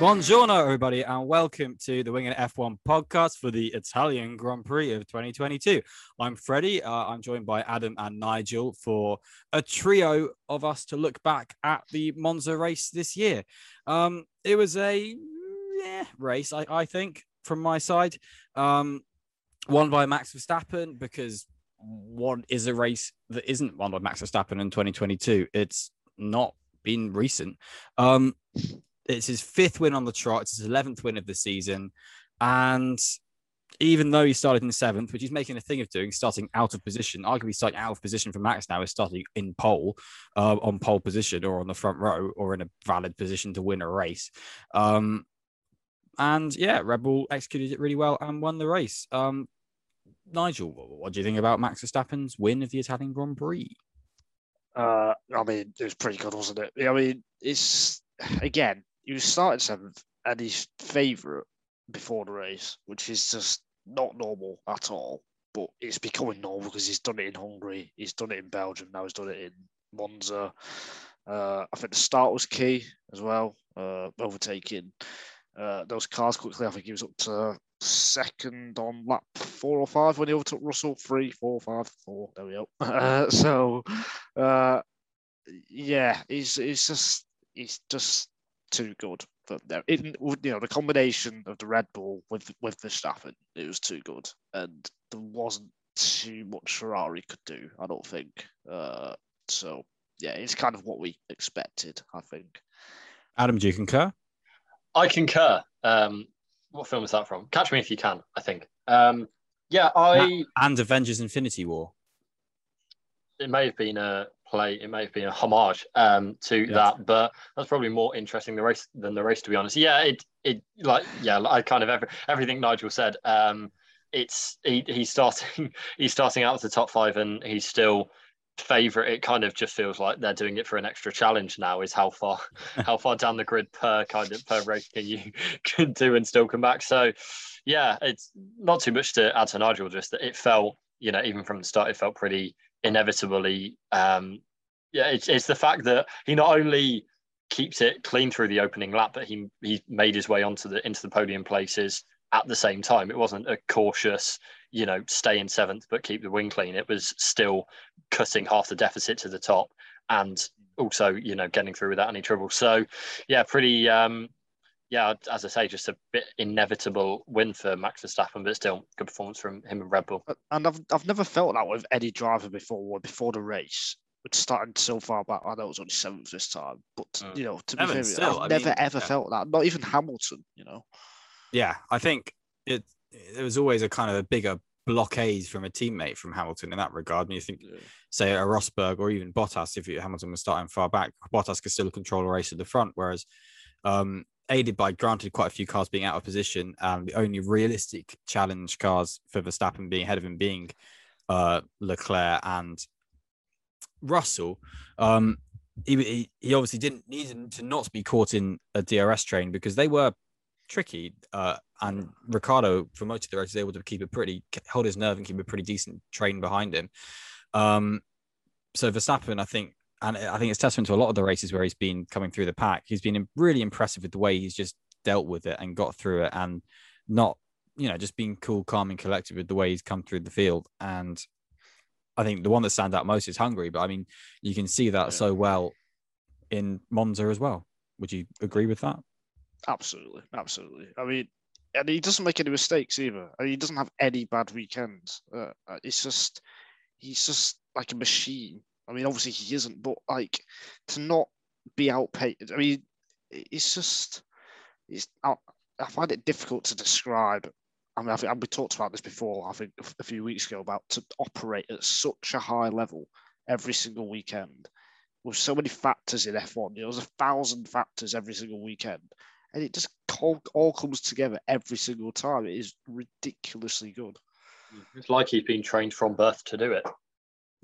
Buongiorno, everybody, and welcome to the Wing and F1 podcast for the Italian Grand Prix of 2022. I'm Freddie. Uh, I'm joined by Adam and Nigel for a trio of us to look back at the Monza race this year. Um, it was a yeah, race, I, I think, from my side. Um, won by Max Verstappen because what is a race that isn't won by Max Verstappen in 2022. It's not been recent. Um, it's his fifth win on the trot. It's his 11th win of the season. And even though he started in seventh, which he's making a thing of doing, starting out of position, arguably starting out of position for Max now is starting in pole, uh, on pole position or on the front row or in a valid position to win a race. Um, and yeah, Red Bull executed it really well and won the race. Um, Nigel, what do you think about Max Verstappen's win of the Italian Grand Prix? Uh, I mean, it was pretty good, wasn't it? I mean, it's again, he was starting seventh and his favourite before the race, which is just not normal at all. But it's becoming normal because he's done it in Hungary, he's done it in Belgium, now he's done it in Monza. Uh, I think the start was key as well, uh, overtaking uh, those cars quickly. I think he was up to second on lap four or five when he overtook Russell. Three, four, five, four. There we go. Uh, so, uh, yeah, he's he's just he's just too good. But it, you know, the combination of the Red Bull with with the Verstappen, it was too good, and there wasn't too much Ferrari could do. I don't think. Uh, so yeah, it's kind of what we expected. I think. Adam, do you concur? I concur. Um, what film is that from? Catch Me If You Can, I think. Um, yeah, I and Avengers: Infinity War. It may have been a play. It may have been a homage um, to yes. that, but that's probably more interesting the race than the race, to be honest. Yeah, it it like yeah, I kind of every, everything Nigel said. Um, it's he, he's starting he's starting out as the top five, and he's still favorite it kind of just feels like they're doing it for an extra challenge now is how far how far down the grid per kind of per race can you can do and still come back so yeah it's not too much to add to nigel just that it felt you know even from the start it felt pretty inevitably um yeah it's, it's the fact that he not only keeps it clean through the opening lap but he he made his way onto the into the podium places at the same time. It wasn't a cautious, you know, stay in seventh but keep the wing clean. It was still cutting half the deficit to the top and also, you know, getting through without any trouble. So, yeah, pretty. Um, yeah, as I say, just a bit inevitable win for Max Verstappen, but still good performance from him and Red Bull. And I've I've never felt that with any driver before. Before the race, it's starting so far back. I know it was only seventh this time, but mm. you know, to be fair, still, I've I never mean, ever yeah. felt that. Not even Hamilton, you know. Yeah, I think it there was always a kind of a bigger blockade from a teammate from Hamilton in that regard. I mean, you think, yeah. say, a Rosberg or even Bottas, if Hamilton was starting far back, Bottas could still control a race at the front, whereas um, aided by granted quite a few cars being out of position, um, the only realistic challenge cars for Verstappen being ahead of him being uh, Leclerc and Russell. Um, he, he obviously didn't need to not be caught in a DRS train because they were tricky. Uh, and Ricciardo, for most of the race, was able to keep a pretty hold his nerve and keep a pretty decent train behind him. Um, so Verstappen, I think, and I think it's testament to a lot of the races where he's been coming through the pack. He's been really impressive with the way he's just dealt with it and got through it, and not, you know, just being cool, calm, and collected with the way he's come through the field. And I think the one that stands out most is Hungary, but I mean, you can see that yeah. so well in Monza as well. Would you agree with that? Absolutely, absolutely. I mean, and he doesn't make any mistakes either. I mean, he doesn't have any bad weekends. Uh, uh, it's just he's just like a machine. I mean, obviously he isn't, but like to not be outpaid. I mean, it's just it's. I, I find it difficult to describe. I mean, I think we talked about this before. I think a few weeks ago about to operate at such a high level every single weekend with so many factors in F1. You know, there's a thousand factors every single weekend and it just all, all comes together every single time. It is ridiculously good. Mm-hmm. It's like he's been trained from birth to do it.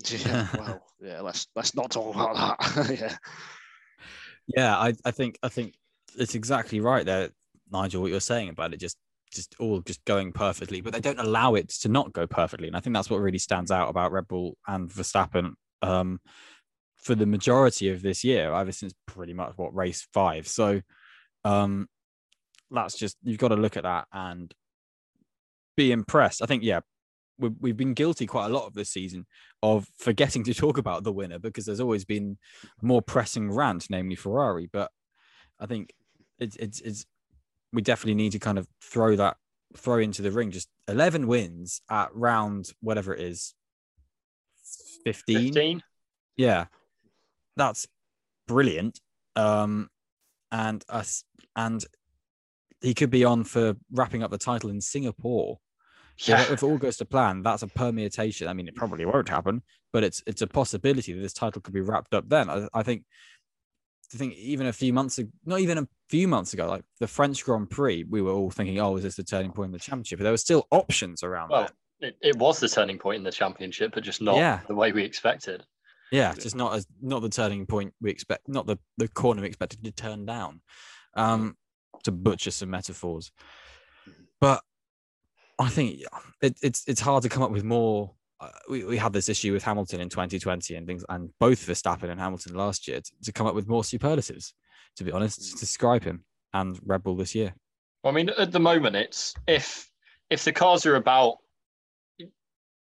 Yeah, well, yeah. Let's let's not talk about that. yeah, yeah. I, I think I think it's exactly right there, Nigel. What you're saying about it, just just all just going perfectly, but they don't allow it to not go perfectly, and I think that's what really stands out about Red Bull and Verstappen. Um, for the majority of this year, ever since pretty much what race five. So um, that's just you've got to look at that and be impressed. I think yeah, we, we've been guilty quite a lot of this season of forgetting to talk about the winner because there's always been more pressing rant, namely Ferrari. But I think it's it's it's we definitely need to kind of throw that throw into the ring. Just eleven wins at round whatever it is, fifteen. 15? Yeah, that's brilliant. Um, and us and he could be on for wrapping up the title in Singapore. Yeah. If, if all goes to plan, that's a permutation. I mean, it probably won't happen, but it's it's a possibility that this title could be wrapped up then. I, I think I think even a few months ago, not even a few months ago, like the French Grand Prix, we were all thinking, oh, is this the turning point in the championship? But there were still options around Well, that. it, it was the turning point in the championship, but just not Yeah. the way we expected. Yeah, just not as not the turning point we expect, not the the corner we expected to turn down. Um, to butcher some metaphors, but I think it, it's it's hard to come up with more. Uh, we, we had this issue with Hamilton in 2020 and things, and both Verstappen and Hamilton last year to, to come up with more superlatives. To be honest, to describe him and Red Bull this year. Well, I mean, at the moment, it's if if the cars are about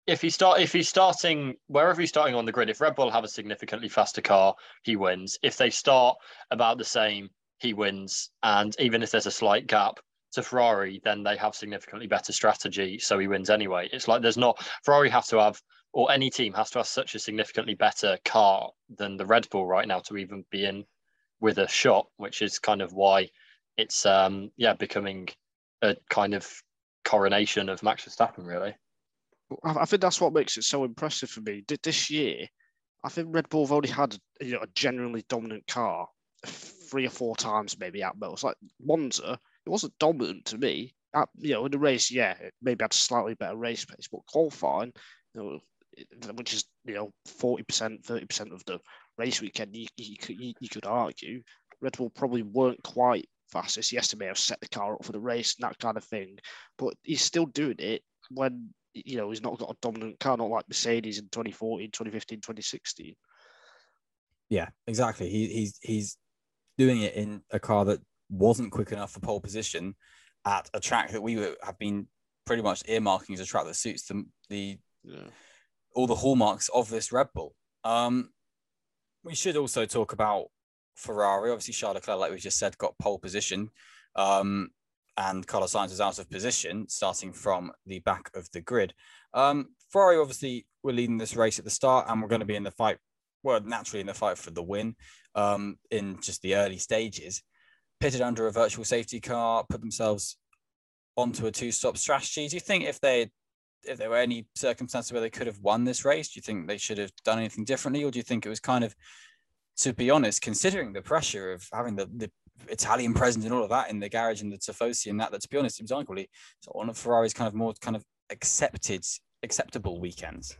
if he start if he's starting wherever he's starting on the grid, if Red Bull have a significantly faster car, he wins. If they start about the same, he wins. And even if there's a slight gap to Ferrari, then they have significantly better strategy, so he wins anyway. It's like there's not Ferrari have to have or any team has to have such a significantly better car than the Red Bull right now to even be in with a shot, which is kind of why it's um yeah becoming a kind of coronation of Max Verstappen really. I think that's what makes it so impressive for me. Th- This year, I think Red Bull have only had you know, a generally dominant car three or four times, maybe at most. Like Monza, it wasn't dominant to me. You know, in the race, yeah, maybe had slightly better race pace, but qualifying, you know, which is you know forty percent, thirty percent of the race weekend, you, you, could- you, you could argue Red Bull probably weren't quite fastest. Yes, they may have set the car up for the race and that kind of thing, but he's still doing it when you know he's not got a dominant car, not like Mercedes in 2014, 2015, 2016. Yeah, exactly. He, he's he's doing it in a car that wasn't quick enough for pole position at a track that we were, have been pretty much earmarking as a track that suits the the Yeah. all the hallmarks of this Red Bull. Um, we should also talk about Ferrari. Obviously, Charles Leclerc, like we just said, got pole position, um, and Carlos Sainz was out of position, starting from the back of the grid. Um, Ferrari obviously were leading this race at the start, and we're going to be in the fight. Well, naturally in the fight for the win um, in just the early stages. Pitted under a virtual safety car, put themselves onto a two-stop strategy. Do you think if they if there were any circumstances where they could have won this race, do you think they should have done anything differently, or do you think it was kind of, to be honest, considering the pressure of having the, the Italian presence and all of that in the garage and the Tifosi and that, that to be honest, it was arguably one of Ferrari's kind of more kind of accepted, acceptable weekends.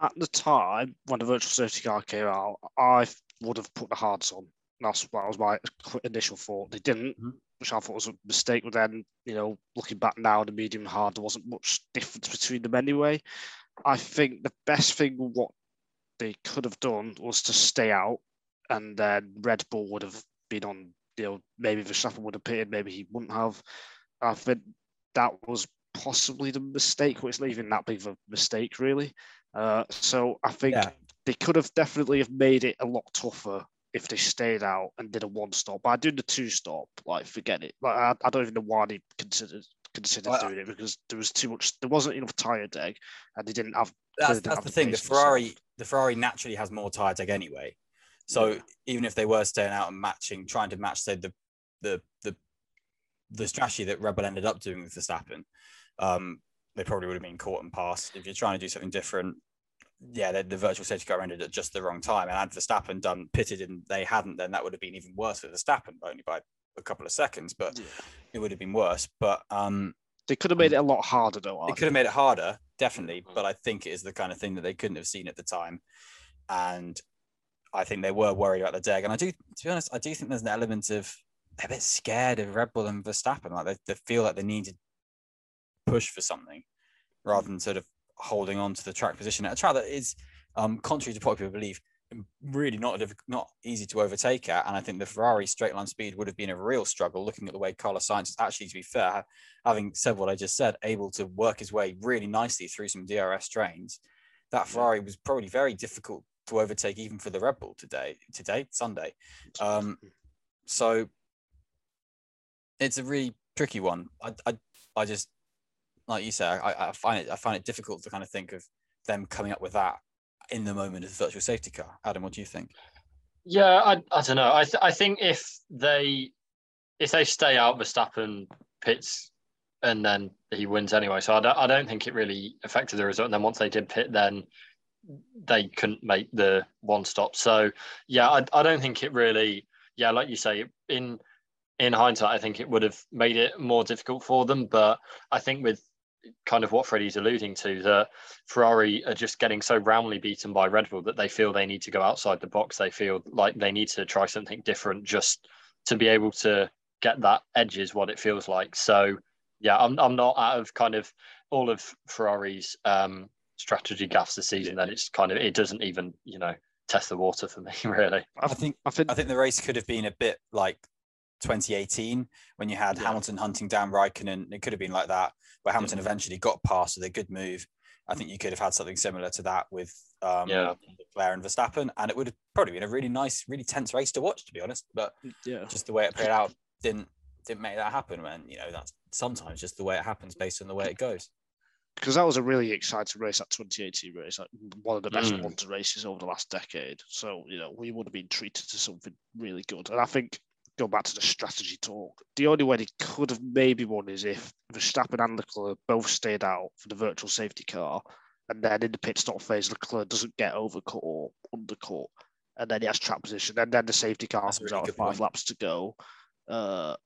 At the time when the virtual safety car came out, I would have put the hards on. That's that was my initial thought. They didn't, Mhm. which I thought was a mistake. But then, you know, looking back now, the medium and hard, there wasn't much difference between them anyway. I think the best thing what they could have done was to stay out, and then Red Bull would have been on. You know, maybe Verstappen would have pitted, maybe he wouldn't have. I think that was possibly the mistake, it's not even that big of a mistake, really. Uh, so I think Yeah. they could have definitely have made it a lot tougher if they stayed out and did a one stop. But I do the two stop, like forget it. Like I, I don't even know why they considered considered Well, doing it because there was too much. There wasn't enough tire deg, and they didn't have. That's, didn't that's have the thing. The. Ferrari, the Ferrari naturally has more tire deg anyway. So Yeah. even if they were staying out and matching, trying to match, say the the the the strategy that Rebel ended up doing with Verstappen, um, they probably would have been caught and passed. If you're trying to do something different, yeah, the, the virtual safety car ended at just the wrong time. And had Verstappen done pitted and they hadn't, then that would have been even worse for Verstappen, only by a couple of seconds, but Yeah. it would have been worse. But um, They could have made it a lot harder though. I it could have made it harder, definitely. Mm. But I think it is the kind of thing that they couldn't have seen at the time. And I think they were worried about the deg. And I do, to be honest, I do think there's an element of they're a bit scared of Red Bull and Verstappen. Like they, they feel like they need to push for something rather than sort of holding on to the track position at a track that is, um, contrary to popular belief, really not not easy to overtake at. And I think the Ferrari straight line speed would have been a real struggle. Looking at the way Carlos Sainz is actually, to be fair, having said what I just said, able to work his way really nicely through some DRS trains. That Ferrari was probably very difficult to overtake, even for the Red Bull today. Today, Sunday. Um, so it's a really tricky one. I, I, I just like you say, I, I find it I find it difficult to kind of think of them coming up with that in the moment of the virtual safety car. Adam, what do you think? Yeah, I, I don't know. I th- I think if they if they stay out, Verstappen pits and then he wins anyway. So I don't I don't think it really affected the result. And then once they did pit, then they couldn't make the one stop. So yeah, I, I don't think it really. Yeah, like you say, in in hindsight, I think it would have made it more difficult for them. But I think with kind of what Freddie's alluding to that Ferrari are just getting so roundly beaten by Red Bull that they feel they need to go outside the box. They feel like they need to try something different just to be able to get that edge, is what it feels like. So, yeah, I'm, I'm not out of kind of all of Ferrari's um, strategy gaffs this season. Then it's kind of, it doesn't even, you know, test the water for me, really. I think, I think, I think the race could have been a bit like 2018 when you had yeah. Hamilton hunting down Raikkonen. It could have been like that, but Hamilton yeah. eventually got past with a good move. I think you could have had something similar to that with um, yeah. Leclerc and Verstappen, and it would have probably been a really nice, really tense race to watch, to be honest. But yeah, just the way it played out didn't didn't make that happen. When you know that's sometimes just the way it happens based on the way it goes. Because that was a really exciting race, that 2018 race, like one of the best mm. ones races over the last decade. So you know we would have been treated to something really good, and I think go back to the strategy talk, the only way they could have maybe won is if Verstappen and Leclerc both stayed out for the virtual safety car, and then in the pit stop phase, Leclerc doesn't get overcut or undercut, and then he has trap position, and then the safety car That's comes really out five point. laps to go. Uh,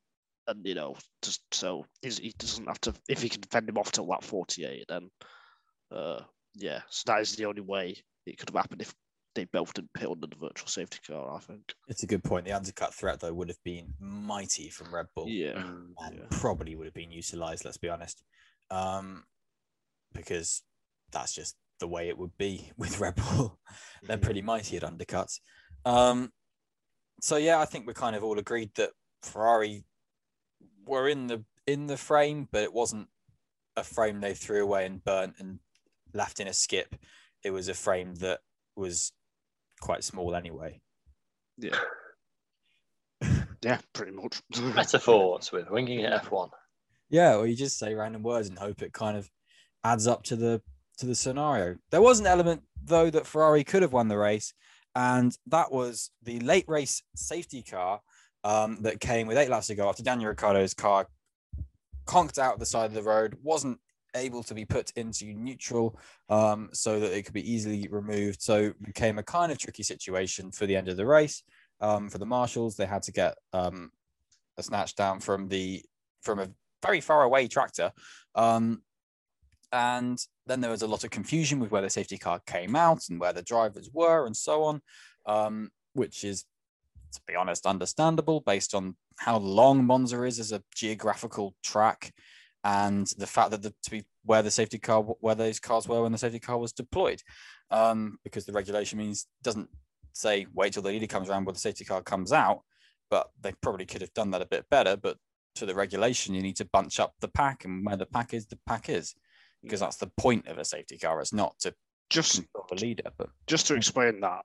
and you know, just so he doesn't have to if he can fend him off till lap 48, then uh, yeah, so that is the only way it could have happened if they both didn't pit under the virtual safety car. I think it's a good point. The undercut threat though would have been mighty from Red Bull, yeah, and yeah. probably would have been utilised. Let's be honest, um, because that's just the way it would be with Red Bull. They're mm. pretty mighty at undercuts. Um, so yeah, I think we're kind of all agreed that Ferrari were in the in the frame, but it wasn't a frame they threw away and burnt and left in a skip. It was a frame that was quite small anyway. Yeah. yeah, pretty much. Metaphors with winging at F1. Yeah, or you just say random words and hope it kind of adds up to the to the scenario. There was an element though that Ferrari could have won the race, and that was the late race safety car um, that came with eight laps to go after Daniel Ricciardo's car conked out the side of the road, wasn't able to be put into neutral um, so that it could be easily removed. So became a kind of tricky situation for the end of the race. Um, for the marshals, they had to get um, a snatch down from the from a very far away tractor. Um, and then there was a lot of confusion with where the safety car came out and where the drivers were and so on, um, which is, to be honest, understandable based on how long Monza is as a geographical track and the fact that the to be where the safety car where those cars were when the safety car was deployed. Um, because the regulation means doesn't say wait till the leader comes around where the safety car comes out but they probably could have done that a bit better but to the regulation you need to bunch up the pack and where the pack is the pack is. Because that's the point of a safety car it's not to just the leader but just to explain that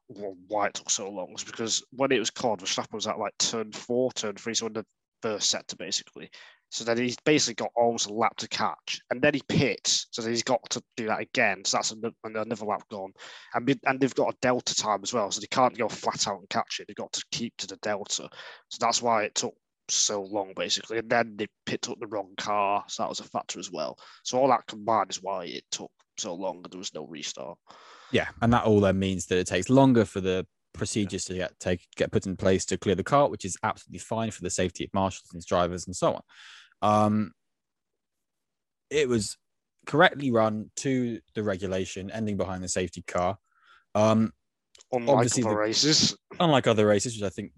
why it took so long was because when it was called Verstappen was at like turn four turn three so in the first sector basically so then he's basically got almost a lap to catch, and then he pits. So he's got to do that again. So that's another, another lap gone, and and they've got a delta time as well. So they can't go flat out and catch it. They've got to keep to the delta. So that's why it took so long, basically. And then they picked up the wrong car, so that was a factor as well. So all that combined is why it took so long, and there was no restart. Yeah, and that all then means that it takes longer for the procedures to get take get put in place to clear the car, which is absolutely fine for the safety of marshals and drivers and so on. Um, it was correctly run to the regulation, ending behind the safety car. Um, unlike other the, races, unlike other races, which I think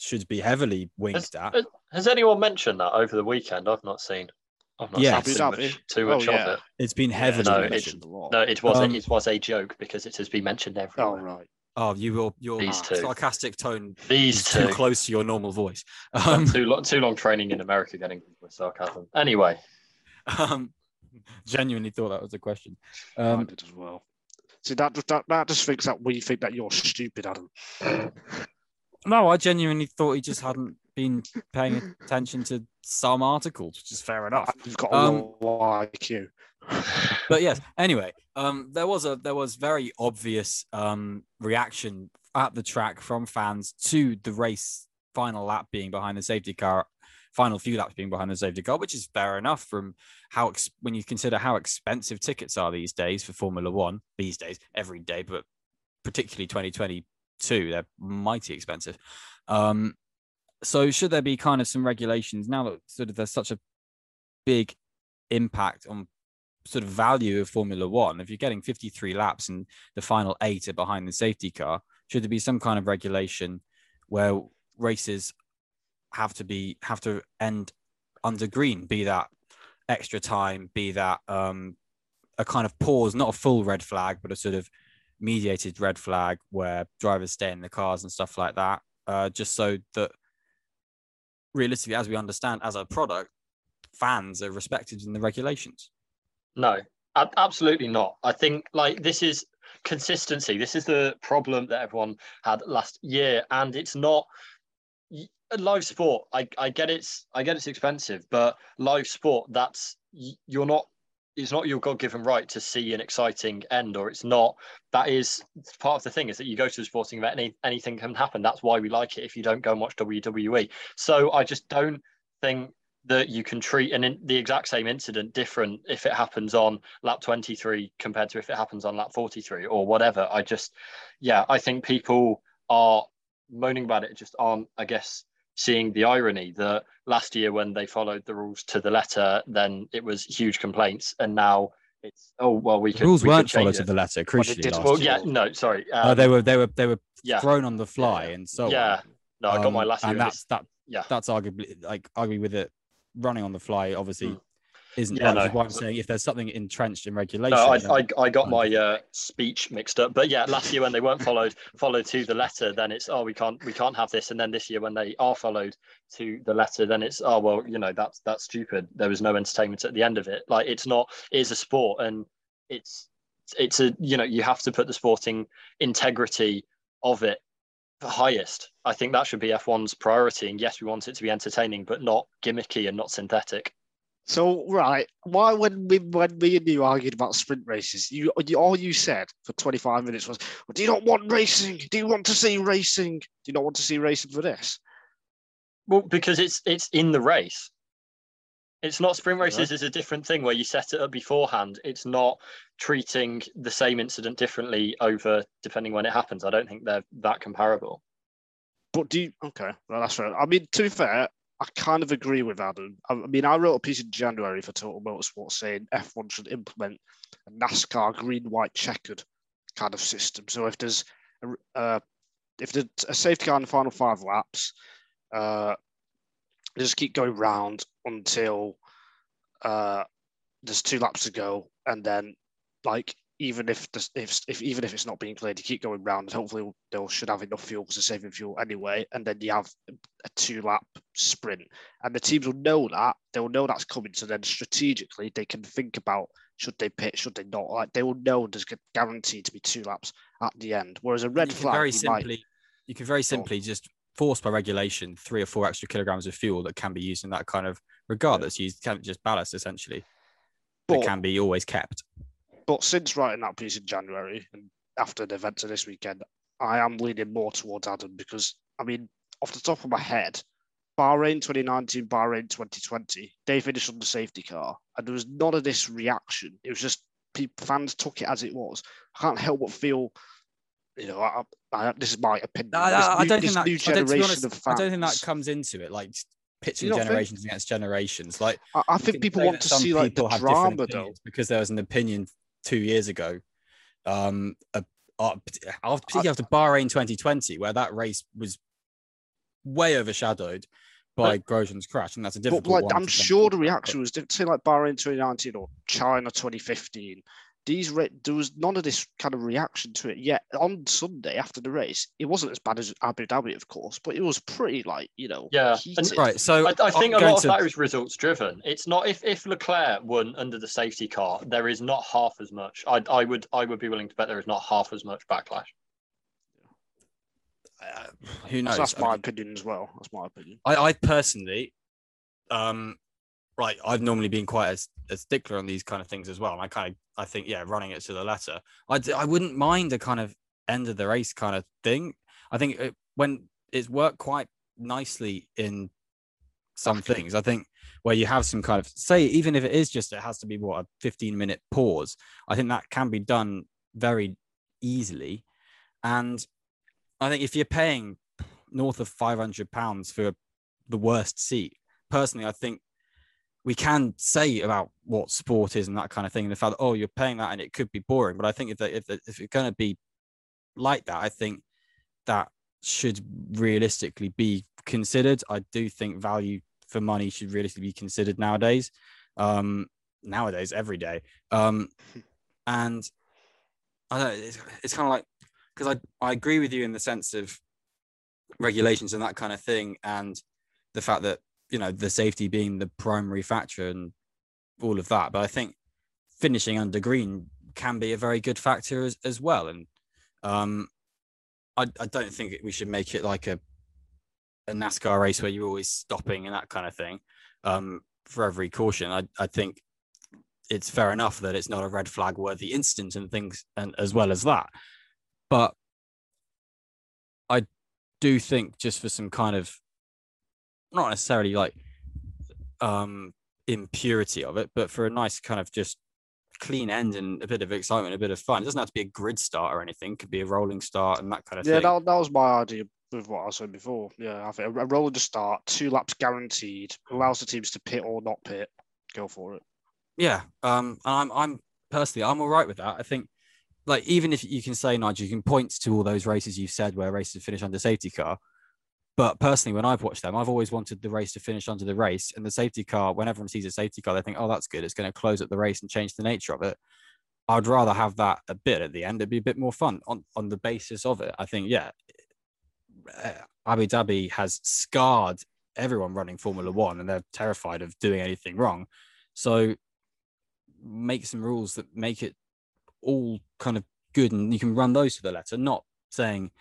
should be heavily winked has, at. Has anyone mentioned that over the weekend? I've not seen. I've not yeah, seen too much, too much oh, yeah. of it. It's been heavily no, mentioned. It, no, it was um, it was a joke because it has been mentioned everywhere. Oh right. Oh, you will. Your These two. sarcastic tone These is two. too close to your normal voice. Um, too long, too long training in America getting with sarcasm. Anyway, um, genuinely thought that was a question. I Um, did as well. See that that, that just thinks that we think that you're stupid, Adam. no, I genuinely thought he just hadn't been paying attention to some articles, which is fair enough. You've got a Um, low IQ. But yes anyway um there was a there was very obvious um reaction at the track from fans to the race final lap being behind the safety car final few laps being behind the safety car which is fair enough from how ex- when you consider how expensive tickets are these days for formula one these days every day but particularly 2022 they're mighty expensive. Um so should there be kind of some regulations now that sort of there's such a big impact on sort of value of Formula One, if you're getting 53 laps and the final eight are behind the safety car, should there be some kind of regulation where races have to be have to end under green, be that extra time, be that um, a kind of pause, not a full red flag, but a sort of mediated red flag where drivers stay in the cars and stuff like that, uh, just so that realistically, as we understand as a product, fans are respected in the regulations. No, ab- absolutely not. I think like this is consistency. This is the problem that everyone had last year, and it's not live sport. I, I get it's I get it's expensive, but live sport that's you're not. It's not your God-given right to see an exciting end, or it's not. That is part of the thing is that you go to a sporting event, any, anything can happen. That's why we like it. If you don't go and watch WWE, so I just don't think that you can treat an in, the exact same incident different if it happens on lap 23 compared to if it happens on lap 43 or whatever. I just, yeah, I think people are moaning about it, just aren't, I guess, seeing the irony that last year when they followed the rules to the letter, then it was huge complaints, and now it's oh well we The could rules we weren't followed change to the letter, Well, crucially. did- last Well, yeah, no, sorry. Uh, um, they were they were they were yeah, thrown on the fly, yeah. and so on. yeah. No, I got my Um, last year. and that's that yeah. that's arguably like arguably with it running on the fly obviously Mm. isn't Yeah, no. why I'm saying if there's something entrenched in regulation No, I, I, I got my uh, speech mixed up, but yeah, last year when they weren't followed followed to the letter, then it's oh we can't we can't have this, and then this year when they are followed to the letter, then it's oh well you know that's that's stupid. There was no entertainment at the end of it. Like it's not it is a sport, and it's it's a you know you have to put the sporting integrity of it highest. I think that should be F1's priority. And yes, we want it to be entertaining, but not gimmicky and not synthetic. So right, why when we when me and you argued about sprint races, you, you all you said for 25 minutes was, well, "Do you not want racing? Do you want to see racing? Do you not want to see racing for this?" Well, because it's it's in the race. It's not sprint races is a different thing where you set it up beforehand. It's not treating the same incident differently over depending when it happens. I don't think they're that comparable. But do you? Okay, well that's fair. I mean, to be fair, I kind of agree with Adam. I, mean, I wrote a piece in January for Total Motorsport saying F1 should implement a NASCAR green-white checkered kind of system. So if there's a, uh, if there's a safety car in the final five laps, uh, just keep going round until uh, there's two laps to go, and then like even if this, if, if even if it's not being cleared, you keep going round, and hopefully they'll should have enough fuel because they're saving fuel anyway. And then you have a two lap sprint, and the teams will know that they will know that's coming. So then strategically, they can think about should they pit, should they not. Like they will know there's guaranteed to be two laps at the end. Whereas a red you can flag, very you might- simply you can very simply just force by regulation three or four extra kilograms of fuel that can be used in that kind of regard Yeah. that's used just ballast essentially but, that can be always kept but since writing that piece in January and after the events of this weekend, I am leaning more towards Adam because I mean, off the top of my head, Bahrain 2019, Bahrain 2020, they finished on the safety car, and there was none of this reaction. It was just people, fans took it as it was. I can't help but feel, you know, I, I, this is my opinion. No, no, I don't think that. new I don't, generation honest, of I don't think that comes into it. Like pitching don't think? generations against generations. Like I, I think people want to see like the people have different drama, though. because there was an opinion two years ago, um, uh, uh, particularly after Bahrain 2020, where that race was way overshadowed by Grosjean's crash, and that's a difficult But like. I'm sure the reaction was different. Say like Bahrain 2019 or China 2015. These ra- there was none of this kind of reaction to it yet. On Sunday after the race, it wasn't as bad as Abu Dhabi, of course, but it was pretty like you know, Yeah, and- Right. So I, I think a going lot of to- that is results driven. It's not if, if Leclerc won under the safety car, there is not half as much. I, I would I would be willing to bet there is not half as much backlash. uh, who So knows? that's my opinion as well. That's my opinion. I, I personally, um, right, I've normally been quite a, a stickler on these kind of things as well. And I kind of, I think, yeah, running it to the letter, i wouldn't mind a kind of end of the race kind of thing. I think it, when it's worked quite nicely in some things, I think where you have some kind of say, even if it is just, it has to be what a 15 minute pause. I think that can be done very easily. And I think if you're paying north of 500 pounds for the worst seat, personally, I think we can say about what sport is and that kind of thing. And the fact that, oh, you're paying that and it could be boring. But I think if, if, if it's going to be like that, I think that should realistically be considered. I do think value for money should realistically be considered nowadays. Um, nowadays, every day. Um, and I don't know, it's, it's kind of like, because I, I agree with you in the sense of regulations and that kind of thing. And the fact that, you know, the safety being the primary factor and all of that. But I think finishing under green can be a very good factor as, as well. And um, I, I don't think we should make it like a, a NASCAR race where you're always stopping and that kind of thing um, for every caution. I, I think it's fair enough that it's not a red flag worthy incident and things and as well as that. But I do think just for some kind of not necessarily like um impurity of it, but for a nice kind of just clean end and a bit of excitement, a bit of fun. It doesn't have to be a grid start or anything. It could be a rolling start and that kind of Yeah, thing. that, that was my idea with what I said before. Yeah, I think a, a roller to start, two laps guaranteed, allows the teams to pit or not pit. Go for it. Yeah. Um, and I'm I'm personally I'm all right with that. I think like even if you can say Nigel, you can point to all those races you've said where races finish under safety car. But personally, when I've watched them, I've always wanted the race to finish under the race. And the safety car, when everyone sees a safety car, they think, oh, that's good. It's going to close up the race and change the nature of it. I'd rather have that a bit at the end. It'd be a bit more fun on, on the basis of it. I think, yeah, uh, Abu Dhabi has scarred everyone running Formula One and they're terrified of doing anything wrong. So make some rules that make it all kind of good and you can run those to the letter, not saying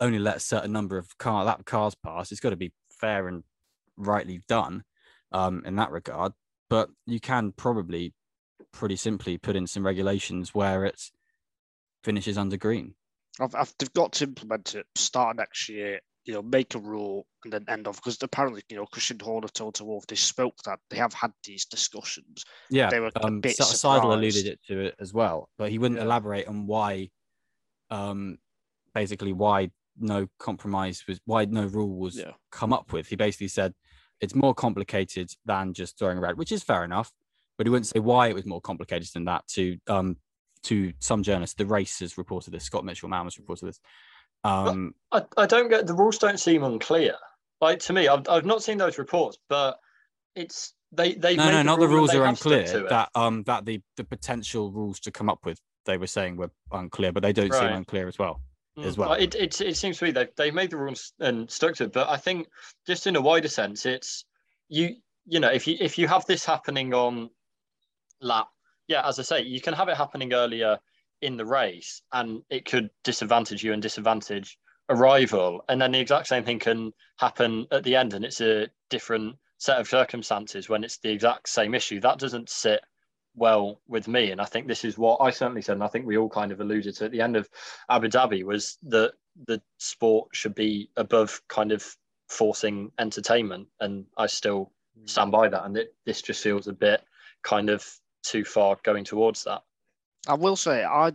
only let a certain number of car lap cars pass. It's got to be fair and rightly done um, in that regard. But you can probably pretty simply put in some regulations where it finishes under green. I've, I've, they've got to implement it start next year. You know, make a rule and then end off because apparently, you know, Christian Horner Toto Wolff they spoke that they have had these discussions. Yeah, They were a um, bit Se- Seidl alluded it to it as well, but he wouldn't Yeah. elaborate on why, um, basically why no compromise was, why no rule was Yeah. come up with. He basically said it's more complicated than just throwing a red, which is fair enough, but he wouldn't say why it was more complicated than that. To um, to some journalists, the race has reported this. Scott Mitchell-Malm has reported this. Um, I, I don't get the rules don't seem unclear. Like to me, I've, I've not seen those reports, but it's they they no, no, not the rules are unclear. That That um, that the the potential rules to come up with, they were saying were unclear, but they don't seem unclear as well. As Mm, well. It, it, it seems to me they've, they've made the rules and stuck to it, but I think just in a wider sense, it's you you know if you if you have this happening on lap, yeah, as I say, you can have it happening earlier in the race, and it could disadvantage you and disadvantage a rival, and then the exact same thing can happen at the end, and it's a different set of circumstances when it's the exact same issue. That doesn't sit well with me. And I think this is what I certainly said, and I think we all kind of alluded to at the end of Abu Dhabi was that the sport should be above kind of forcing entertainment. And I still hmm. stand by that. And it, this just feels a bit kind of too far going towards that. I will say, I,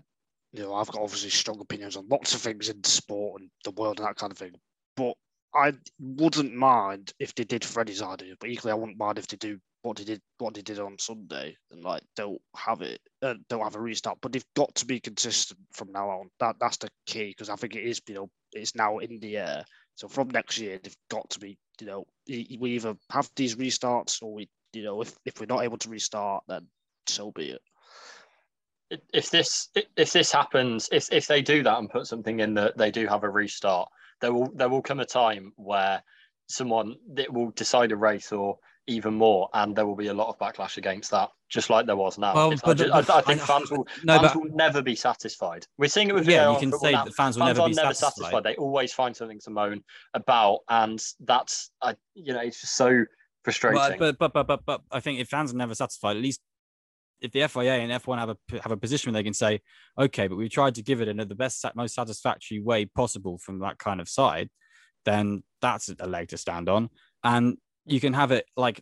you know, I've got obviously strong opinions on lots of things in sport and the world and that kind of thing. But I wouldn't mind if they did Freddie's idea, but equally, I wouldn't mind if they do what they did, what they did on Sunday, and like don't have it, uh, don't have a restart. But they've got to be consistent from now on. That that's the key because I think it is, you know, it's now in the air. So from next year, they've got to be, you know, we either have these restarts or we, you know, if if we're not able to restart, then so be it. if this if this happens, if if they do that and put something in that they do have a restart, there will there will come a time where someone that will decide a race or even more, and there will be a lot of backlash against that, just like there was now. Well, but, I, just, I, I, think I, fans will no, fans but, will never be satisfied. We're seeing it with yeah, you can say now. that fans will fans never be never satisfied. satisfied. They always find something to moan about, and that's I, you know it's just so frustrating. But, but but but but I think if fans are never satisfied, at least if the FIA and F1 have a have a position where they can say, okay, but we tried to give it in the best, most satisfactory way possible from that kind of side, then that's a leg to stand on. And you can have it like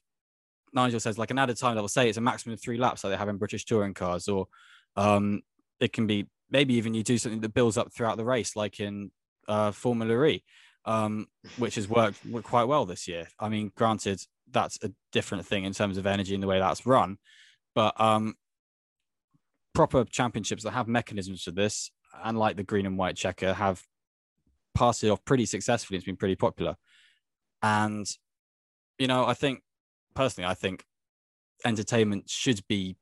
Nigel says, like an added time level. Say it's a maximum of three laps, like they have in British touring cars, or um, it can be maybe even you do something that builds up throughout the race, like in uh, Formula E, um, which has worked quite well this year. I mean, granted, that's a different thing in terms of energy and the way that's run, but um, proper championships that have mechanisms for this, and like the green and white checker, have passed it off pretty successfully. It's been pretty popular, and you know, I think personally, I think entertainment should be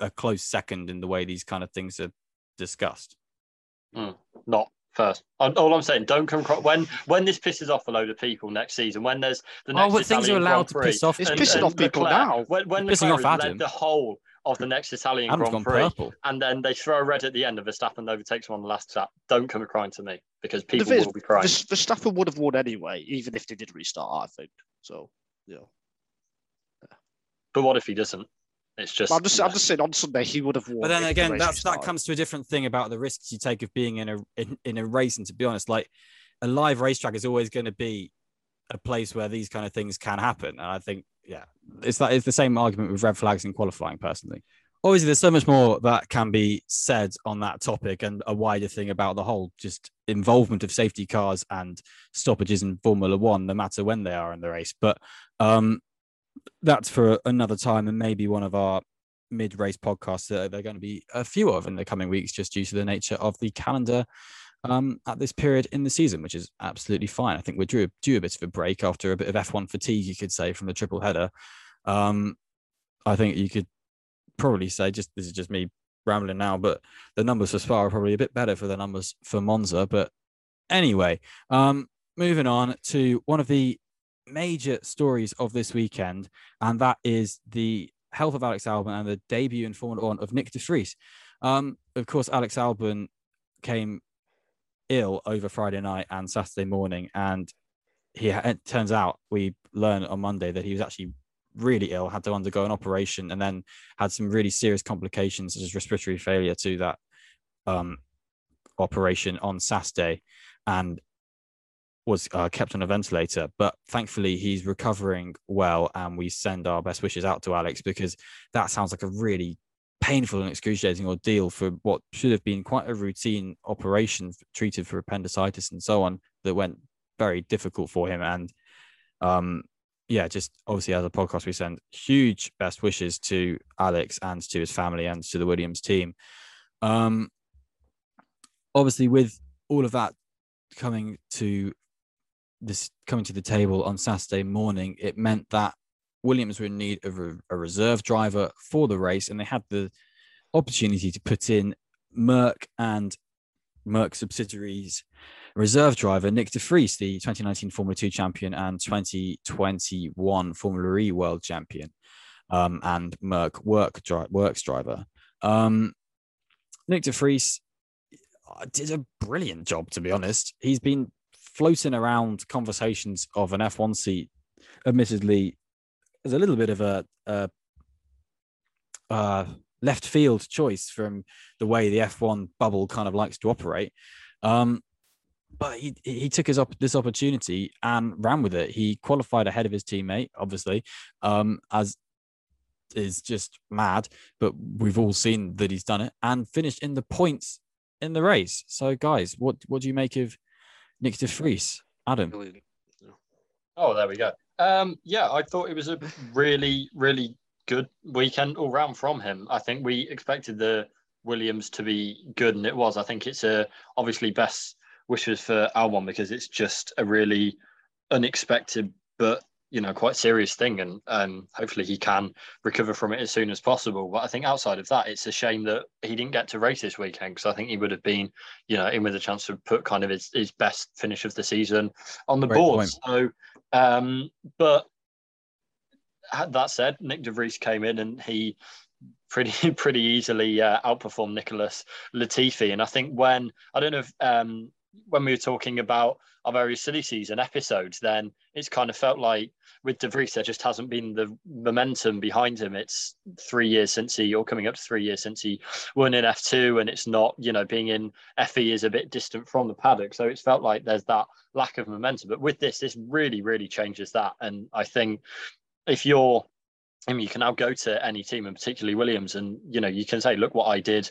a close second in the way these kind of things are discussed. Mm, not first. All I'm saying, don't come across when when this pisses off a load of people next season. When there's the oh, next oh, but things are allowed to piss off. It's and, pissing and off people Leclerc, now. When, when it's pissing off Adam. led the whole of the next Italian Adam's Grand Prix, purple. and then they throw a red at the end of Verstappen overtakes him on the last lap. Don't come crying to me because people will be crying. Verstappen would have won anyway, even if they did restart. I think so. Yeah. But what if he doesn't? It's just. I'm just, I'm just saying on Sunday he would have won. But then again, that's that comes to a different thing about the risks you take of being in a in, in a race. And to be honest, like a live racetrack is always going to be a place where these kind of things can happen. And I think, yeah, it's that it's the same argument with red flags in qualifying. Personally, obviously, there's so much more that can be said on that topic and a wider thing about the whole just involvement of safety cars and stoppages in Formula One, no matter when they are in the race. But um, that's for another time and maybe one of our mid-race podcasts that they're going to be a few of in the coming weeks just due to the nature of the calendar um, at this period in the season which is absolutely fine i think we're due, due a bit of a break after a bit of f1 fatigue you could say from the triple header um, i think you could probably say just this is just me rambling now but the numbers for spa are probably a bit better for the numbers for monza but anyway um, moving on to one of the major stories of this weekend, and that is the health of Alex Albon and the debut in Formula One of Nyck de Vries. Um, of course, Alex Albon came ill over Friday night and Saturday morning, and he it turns out we learned on Monday that he was actually really ill, had to undergo an operation, and then had some really serious complications such as respiratory failure to that um, operation on Saturday, and was uh, kept on a ventilator, but thankfully he's recovering well, and we send our best wishes out to Alex because that sounds like a really painful and excruciating ordeal for what should have been quite a routine operation treated for appendicitis and so on that went very difficult for him. And um, yeah, just obviously as a podcast, we send huge best wishes to Alex and to his family and to the Williams team. Um, obviously, with all of that coming to this coming to the table on Saturday morning, it meant that Williams were in need of a, a reserve driver for the race, and they had the opportunity to put in Merc and Merc subsidiaries reserve driver Nyck de Vries, the 2019 Formula 2 champion and 2021 Formula E world champion, um, and Merc work dri- works driver. Um, Nyck de Vries uh, did a brilliant job, to be honest. He's been floating around conversations of an F1 seat, admittedly, is a little bit of a, a, a, left field choice from the way the F1 bubble kind of likes to operate. Um, but he he took his op- this opportunity and ran with it. He qualified ahead of his teammate, obviously, um, as is just mad. But we've all seen that he's done it and finished in the points in the race. So, guys, what what do you make of Nyck de Vries, Adam. Oh, there we go. Um, yeah, I thought it was a really, really good weekend all round from him. I think we expected the Williams to be good, and it was. I think it's a obviously best wishes for Albon because it's just a really unexpected but you know quite serious thing, and um, hopefully he can recover from it as soon as possible. But I think outside of that, it's a shame that he didn't get to race this weekend because I think he would have been, you know, in with a chance to put kind of his, his best finish of the season on the Great board. Point. So, um, but that said, Nyck de Vries came in and he pretty pretty easily uh, outperformed Nicholas Latifi. And I think when I don't know if um, when we were talking about our very silly season episodes, then it's kind of felt like with De Vries, there just hasn't been the momentum behind him. It's three years since he, or coming up to three years since he won in F2, and it's not, you know, being in FE is a bit distant from the paddock. So it's felt like there's that lack of momentum. But with this, this really, really changes that. And I think if you're I mean, you can now go to any team, and particularly Williams, and you know you can say, "Look what I did."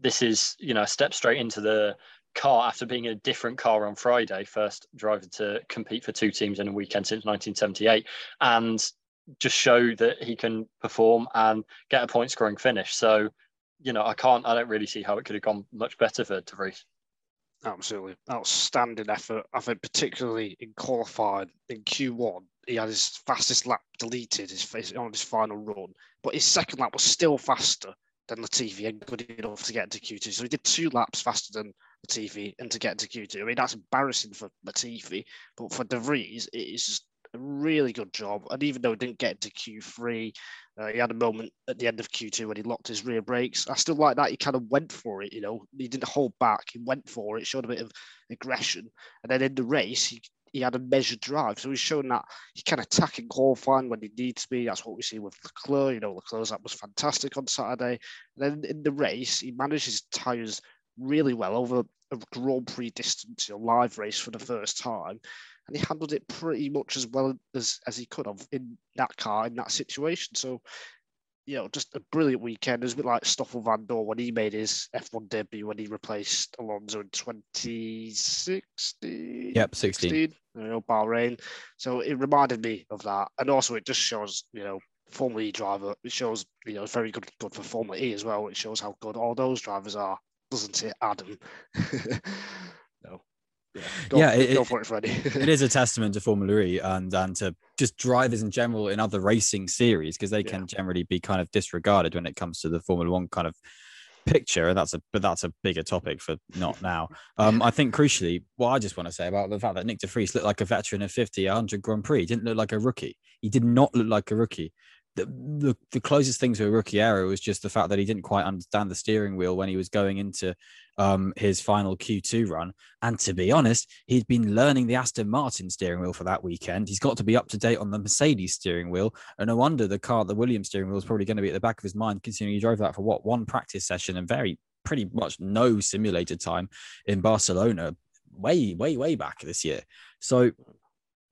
This is you know a step straight into the car after being a different car on Friday, first driver to compete for two teams in a weekend since 1978, and just show that he can perform and get a point scoring finish. So, you know, I can't, I don't really see how it could have gone much better for De Vries. Absolutely outstanding effort. I think particularly in qualifying in Q1, he had his fastest lap deleted his on his final run, but his second lap was still faster than Latifi and good enough to get into Q2. So he did two laps faster than Latifi and to get to Q2. I mean that's embarrassing for Latifi, but for De Vries, it is just a really good job. And even though he didn't get to Q3, uh, he had a moment at the end of Q2 when he locked his rear brakes. I still like that. He kind of went for it, you know. He didn't hold back. He went for it, showed a bit of aggression. And then in the race, he, he had a measured drive. So he's shown that he can attack in qualifying when he needs to be. That's what we see with Leclerc. You know, Leclerc's that was fantastic on Saturday. And then in the race, he managed his tyres really well over a Grand Prix distance, you know, live race for the first time and he handled it pretty much as well as, as he could have in that car in that situation. So, you know, just a brilliant weekend. It was a bit like Stoffel Vandoorne when he made his F1 debut when he replaced Alonso in 2016. Yep, 16. 16 you know, Bahrain. So it reminded me of that. And also it just shows, you know, Formula E driver, it shows, you know, very good good for Formula E as well. It shows how good all those drivers are, doesn't it, Adam? yeah, go, yeah it, go for it, Freddie. it is a testament to Formula E and and to just drivers in general in other racing series because they yeah. can generally be kind of disregarded when it comes to the Formula One kind of picture and that's a but that's a bigger topic for not now um i think crucially what i just want to say about the fact that Nyck de Vries looked like a veteran of 50 100 grand prix he didn't look like a rookie he did not look like a rookie the, the, the closest thing to a rookie error was just the fact that he didn't quite understand the steering wheel when he was going into um, his final Q2 run. And to be honest, he'd been learning the Aston Martin steering wheel for that weekend. He's got to be up to date on the Mercedes steering wheel. And no wonder the car, the Williams steering wheel, is probably going to be at the back of his mind, considering he drove that for what one practice session and very pretty much no simulated time in Barcelona way, way, way back this year. So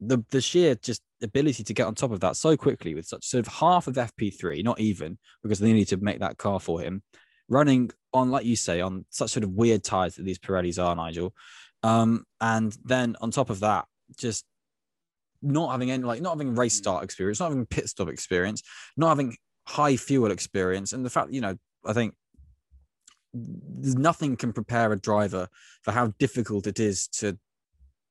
the the sheer just ability to get on top of that so quickly with such sort of half of FP3, not even because they need to make that car for him, running on, like you say, on such sort of weird tires that these Pirellis are, Nigel. Um, and then on top of that, just not having any like not having race mm. start experience, not having pit stop experience, not having high fuel experience, and the fact, you know, I think there's nothing can prepare a driver for how difficult it is to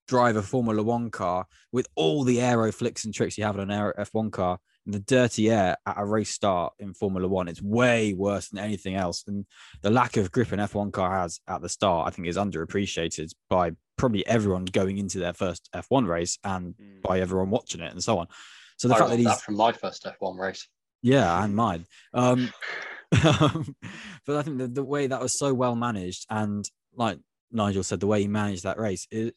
drive a Formula One car with all the aero flicks and tricks you have on an F1 car in the dirty air at a race start in Formula One. It's way worse than anything else. And the lack of grip an F1 car has at the start, I think, is underappreciated by probably everyone going into their first F1 race and mm. by everyone watching it and so on. So the I fact that he's that from my first F1 race. Yeah, and mine. Um, but I think the, the way that was so well managed and like Nigel said, the way he managed that race is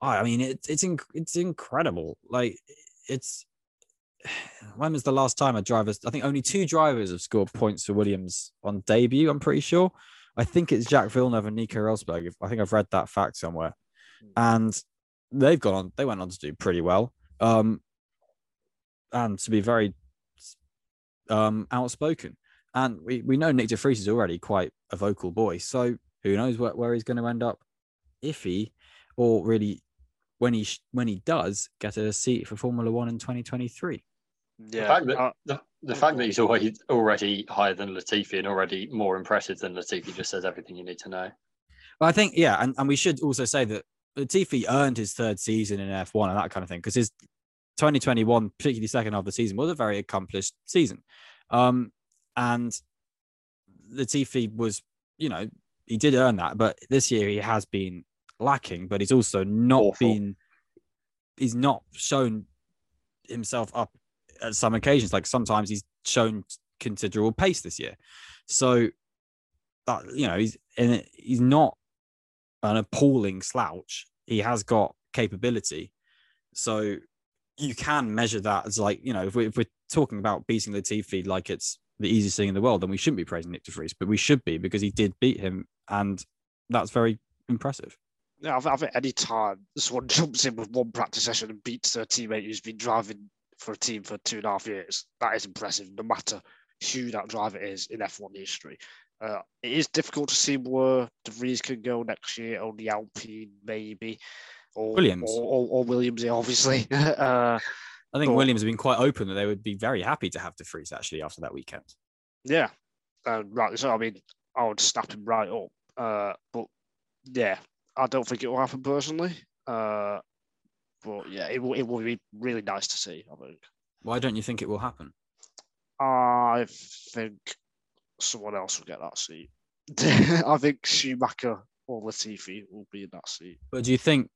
I mean, it's it's inc- it's incredible. Like it's when was the last time a driver? I think only two drivers have scored points for Williams on debut. I'm pretty sure. I think it's Jacques Villeneuve and Nico Rosberg. I think I've read that fact somewhere, hmm. and they've gone on. They went on to do pretty well, um, and to be very um, outspoken. And we, we know Nyck de Vries is already quite a vocal boy, so who knows where, where he's going to end up if he, or really when he when he does get a seat for Formula One in 2023. Yeah, the fact that, uh, the, the fact that he's already already higher than Latifi and already more impressive than Latifi just says everything you need to know. Well, I think yeah, and, and we should also say that Latifi earned his third season in F1 and that kind of thing because his 2021, particularly second half of the season, was a very accomplished season. Um, and Latifi was, you know, he did earn that, but this year he has been lacking, but he's also not Awful. been, he's not shown himself up at some occasions. Like sometimes he's shown considerable pace this year. So that, you know, he's, and he's not an appalling slouch. He has got capability. So you can measure that as like, you know, if, we, if we're talking about beating Latifi like it's the easiest thing in the world, then we shouldn't be praising Nyck de Vries, but we should be because he did beat him. And that's very impressive. Yeah, I I think any time someone jumps in with one practice session and beats their teammate who's been driving for a team for two and a half years, that is impressive, no matter who that driver is in F1 history. Uh, it is difficult to see where De Vries can go next year, only Alpine maybe or Williams or, or, or Williams, obviously. uh, I think but, Williams have been quite open that they would be very happy to have De Vries actually after that weekend. Yeah, uh, right. So I mean, I would snap him right up. Uh, but yeah, I don't think it will happen personally. Uh, but yeah, it will. It will be really nice to see. I think. Why don't you think it will happen? I think someone else will get that seat. I think Schumacher or Latifi will be in that seat. But do you think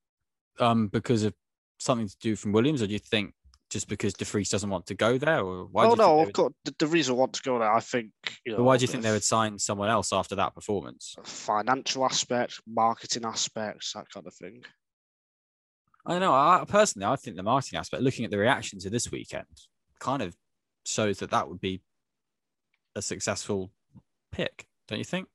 um, because of something to do from Williams, or do you think just because De Vries doesn't want to go there, or why? Oh no, of course, the, the reason want to go there. I think. You know, why do you think they would sign someone else after that performance? Financial aspect, marketing aspects, that kind of thing. I don't know. I personally, I think the marketing aspect, looking at the reaction to this weekend, kind of shows that that would be a successful pick, don't you think?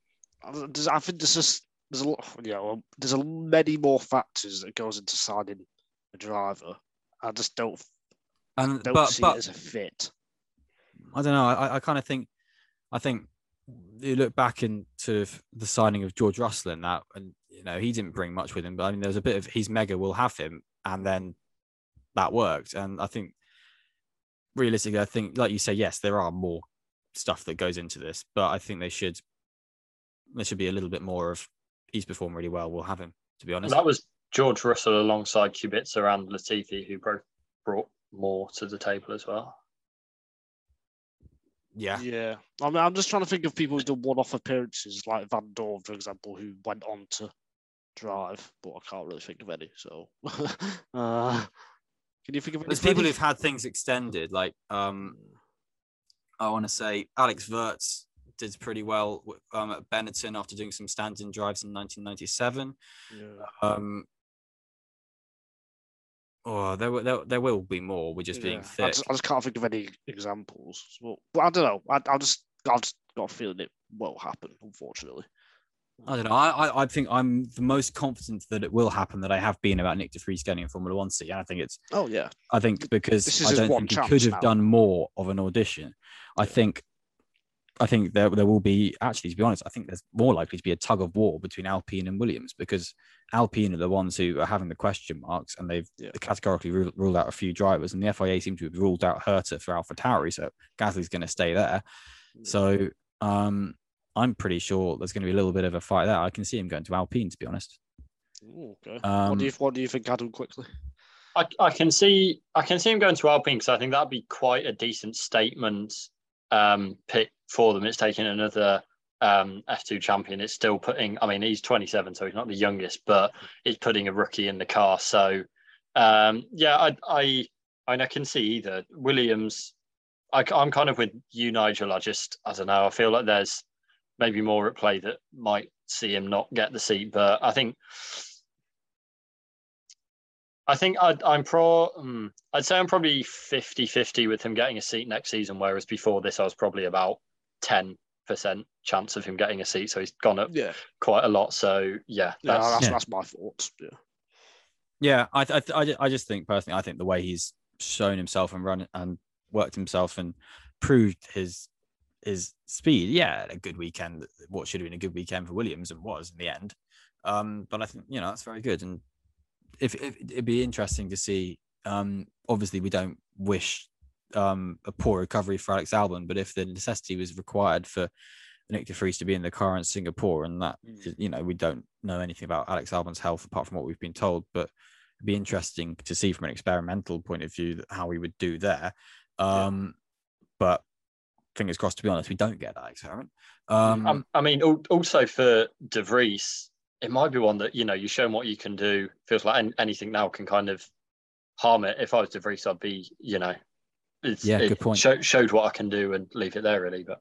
I think there's just there's a lot, you know, there's a many more factors that goes into signing a driver. I just don't, and, don't but, see but, it as a fit. I don't know. I, I kind of think, I think you look back into the signing of George Russell and that, and you know he didn't bring much with him, but I mean there's a bit of he's mega, we'll have him, and then that worked, and I think realistically, I think like you say, yes, there are more stuff that goes into this, but I think they should there should be a little bit more of he's performed really well. We'll have him, to be honest. That was George Russell alongside Kubica and Latifi, who both brought more to the table as well. Yeah. Yeah. I mean, I'm just trying to think of people who did one off appearances, like Vandoorne, for example, who went on to drive, but I can't really think of any. So, uh, can you think of any? There's people who've had things extended, like, um, I want to say Alex Wurz did pretty well um, at Benetton after doing some stand-in drives in 1997. Yeah. Um, oh, there, there, there will be more. We're just yeah. being thick. I just, I just, can't think of any examples. Well, I don't know. I, I just, I've just got a feeling it will happen. Unfortunately. I don't know. I, I think I'm the most confident that it will happen that I have been about Nyck de Vries getting in Formula One seat. And I think it's. Oh yeah. I think because I don't think he could have now. done more of an audition. I think I think there there will be actually, to be honest, I think there's more likely to be a tug of war between Alpine and Williams because Alpine are the ones who are having the question marks, and they've yeah. categorically ruled out a few drivers, and the FIA seem to have ruled out Herta for Alpha AlphaTauri, so Gasly's going to stay there. So um, I'm pretty sure there's going to be a little bit of a fight there. I can see him going to Alpine, to be honest. Ooh, okay. Um, what do you what do you think, Adam? Quickly. I, I can see I can see him going to Alpine because I think that'd be quite a decent statement um, pick for them. It's taking another um, F2 champion. It's still putting, I mean, he's 27, so he's not the youngest, but it's putting a rookie in the car. So, um, yeah, I, I, I, can see either. Williams, I, I'm kind of with you, Nigel. I just, as I don't know. I feel like there's maybe more at play that might see him not get the seat, but I think I think I'd, I'm pro. Um, I'd say I'm probably 50-50 with him getting a seat next season. Whereas before this, I was probably about ten percent chance of him getting a seat. So he's gone up yeah. quite a lot. So yeah, that's yeah, that's, yeah. that's my thoughts. Yeah, yeah. I, I I just think personally, I think the way he's shown himself and run and worked himself and proved his his speed. Yeah, a good weekend. What should have been a good weekend for Williams and was in the end. Um, but I think you know that's very good and if, if it'd be interesting to see. Um, obviously, we don't wish um, a poor recovery for Alex Albon, but if the necessity was required for Nyck de Vries to be in the car in Singapore, and that mm. you know we don't know anything about Alex Albon's health apart from what we've been told, but It'd be interesting to see from an experimental point of view how we would do there. Um, yeah. But fingers crossed. To be honest, we don't get that experiment. Um, um, I mean, also for De Vries, it might be one that you know you show them what you can do. Feels like anything now can kind of harm it. If I was De Vries, I'd be you know, it's, yeah, it good point. Show, showed what I can do and leave it there really. But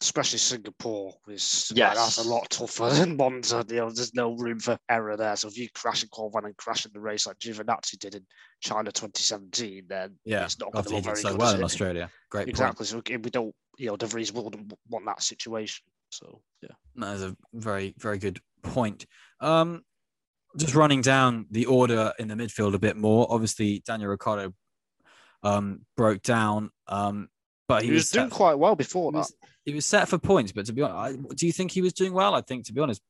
especially Singapore is yes. Like, that's a lot tougher than Monza. You know, there's no room for error there. So if you crash in Qualifying and crash in the race like Giovinazzi did in China 2017, then yeah, it's not going to look very so good, well in Australia. Great, exactly. Point. So we don't, you know, De Vries wouldn't want that situation. So yeah, that is a very very good point. Um, just running down the order in the midfield a bit more. Obviously, Daniel Ricciardo um, broke down, um, but he, he was, was doing quite well before he that. Was, he was set for points, but to be honest, I, do you think he was doing well? I think, to be honest,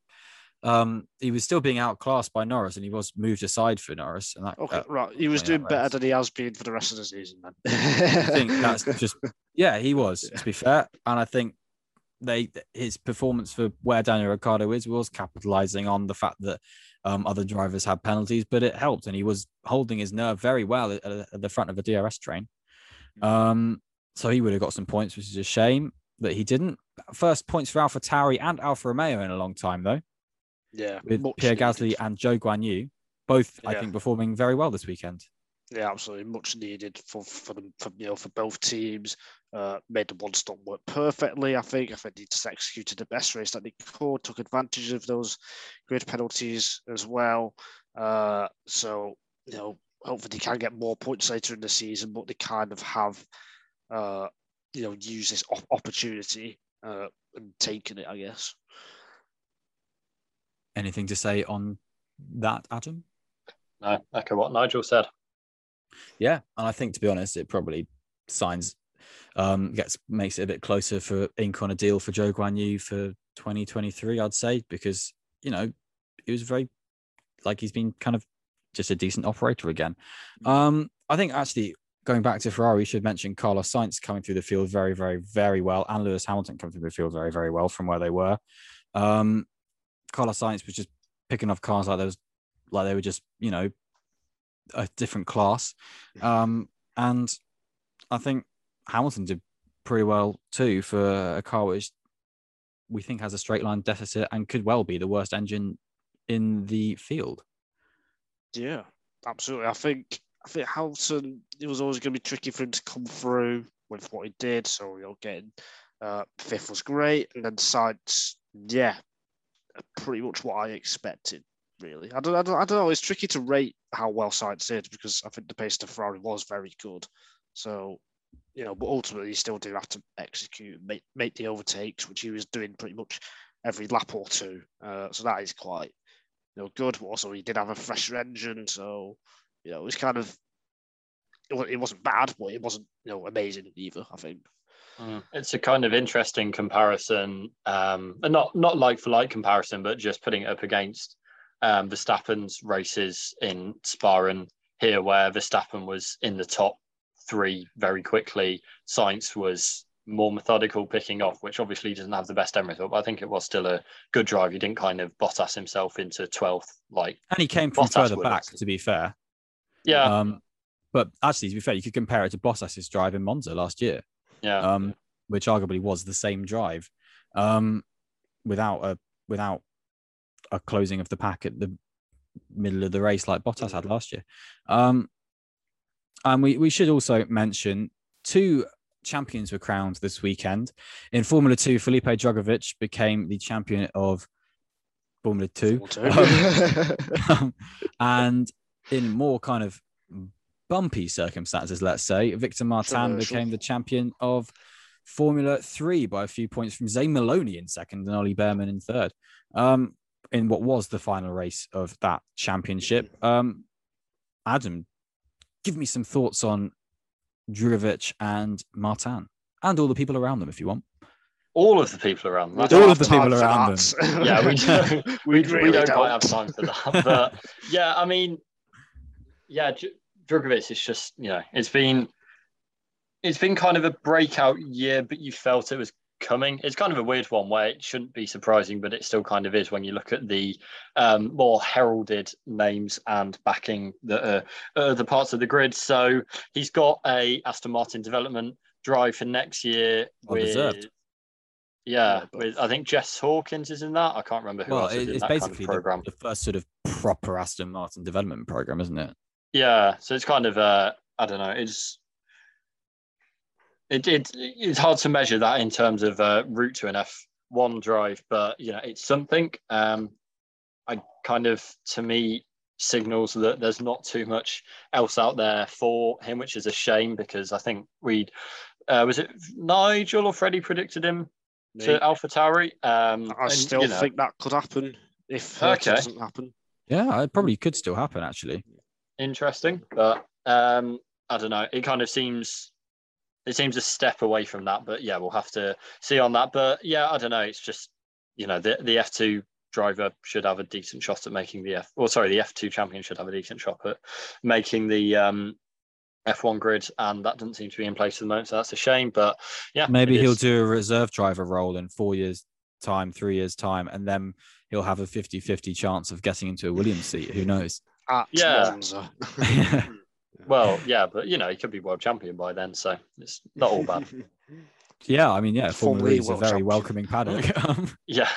um, he was still being outclassed by Norris, and he was moved aside for Norris. And that, okay, right, he was doing better than he has been for the rest of the season. Then I think that's just yeah, he was. To be fair, and I think they his performance for where Daniel Ricciardo is was capitalizing on the fact that um, other drivers had penalties, but it helped, and he was holding his nerve very well at, at the front of a DRS train. Mm. Um, so he would have got some points, which is a shame that he didn't. First points for Alpha Tauri and Alfa Romeo in a long time, though. Yeah, with Pierre Gasly and Zhou Guanyu, both yeah. I think performing very well this weekend. Yeah, absolutely, much needed for for them for you know for both teams. Uh, made the one stop work perfectly. I think. I think they just executed the best race that they could. Took advantage of those grid penalties as well. Uh, so you know, hopefully they can get more points later in the season, but they kind of have, uh, you know, use this opportunity uh, and taken it. I guess. Anything to say on that, Adam? No, echo what Nigel said. Yeah, and I think to be honest, it probably signs um, gets makes it a bit closer for ink on a deal for Zhou Guanyu for 2023, I'd say, because you know he was very like he's been kind of just a decent operator again. Mm. Um, I think actually going back to Ferrari, we should mention Carlos Sainz coming through the field very, very, very well, and Lewis Hamilton coming through the field very, very well from where they were. Um, Carlos Sainz was just picking off cars like those, like they were just you know a different class. Um, and I think Hamilton did pretty well too for a car which we think has a straight line deficit and could well be the worst engine in the field. Yeah, absolutely. I think I think Hamilton it was always going to be tricky for him to come through with what he did. So you know, getting uh, fifth was great, and then Sainz, yeah, pretty much what I expected really. I don't, I don't, I don't know. It's tricky to rate how well Sainz did because I think the pace of Ferrari was very good. So, you know, but ultimately, you still do have to execute, make, make the overtakes, which he was doing pretty much every lap or two. Uh, so that is quite, you know, good. But also, he did have a fresher engine, so you know, it was kind of, it wasn't bad, but it wasn't, you know, amazing either. I think. Mm. It's a kind of interesting comparison, um, and not not like for like comparison, but just putting it up against um, Verstappen's races in Spa and here, where Verstappen was in the top three very quickly. Sainz was more methodical picking off, which obviously doesn't have the best end result, but I think it was still a good drive. He didn't kind of Bottas himself into 12th like. And he came from Bottas further back, to be fair. Yeah. Um, but actually, to be fair, you could compare it to Bottas's drive in Monza last year. Yeah. Um, which arguably was the same drive, um, without a without a closing of the pack at the middle of the race like Bottas had last year. Um, and we, we should also mention two champions were crowned this weekend. In Formula Two, Felipe Drugovich became the champion of Formula Two. um, and in more kind of bumpy circumstances, let's say, Victor Martin sure, became sure. the champion of Formula Three by a few points from Zane Maloney in second and Ollie Bearman in third. Um, in what was the final race of that championship. Um, Adam, give me some thoughts on Drugovich and Martin and all the people around them, if you want. All of the people around them. all of the people around them. yeah, we don't, we, really we don't, don't, quite have time for that. But yeah, I mean, yeah, Drugovich is just, you know, it's been it's been kind of a breakout year, but you felt it was coming. It's kind of a weird one where it shouldn't be surprising, but it still kind of is when you look at the um, more heralded names and backing the uh, the parts of the grid. So he's got a Aston Martin development drive for next year Well with. deserved. Yeah, Yeah, but- with I think Jess Hawkins is in that. I can't remember who Well, else is it- in it's that kind basically of the, program. the first sort of proper Aston Martin development program, isn't it? Yeah, so it's kind of uh, I don't know. It's it, it it's hard to measure that in terms of uh, route to an F1 drive, but you know it's something. Um, I kind of to me signals that there's not too much else out there for him, which is a shame because I think we uh, was it Nigel or Freddie predicted him to Alpha Tauri. Um, I and, still you know, think that could happen if uh, Okay. it doesn't happen. Yeah, it probably could still happen actually. interesting, but um, I don't know. It kind of seems it seems a step away from that, but yeah, we'll have to see on that. But yeah, I don't know. It's just you know the the F two driver should have a decent shot at making the F. Well, sorry, the F two champion should have a decent shot at making the um, F one grid, and that doesn't seem to be in place at the moment. So that's a shame. But yeah, Maybe he'll is. do a reserve driver role in four years' time, three years' time, and then he'll have a 50 50 chance of getting into a Williams seat. Who knows? At Yeah. Monza. Well, yeah, but you know he could be world champion by then, so it's not all bad. yeah, I mean, yeah, Formula Formula E E is a very champion. welcoming paddock. Um, yeah,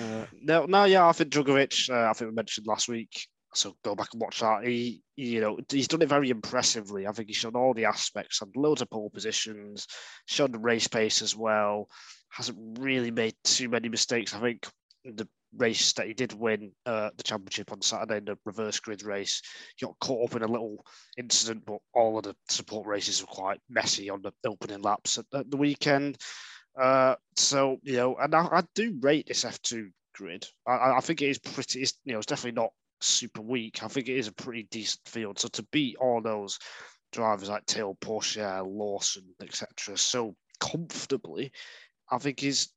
Uh, no, no, yeah, I think Drugovich, uh, I think we mentioned last week. So go back and watch that. He, you know, he's done it very impressively. I think he's shown all the aspects and loads of pole positions, shown the race pace as well. Hasn't really made too many mistakes. I think the race that he did win uh, the championship on Saturday in the reverse grid race, he got caught up in a little incident, but all of the support races were quite messy on the opening laps at, at the weekend. Uh, so you know, and I, I do rate this F2 grid. I- I, I think it is pretty. It's, you know, it's definitely not super weak. I think it is a pretty decent field. So to beat all those drivers like Tail, Pourchaire, Lawson, etc., so comfortably, I think is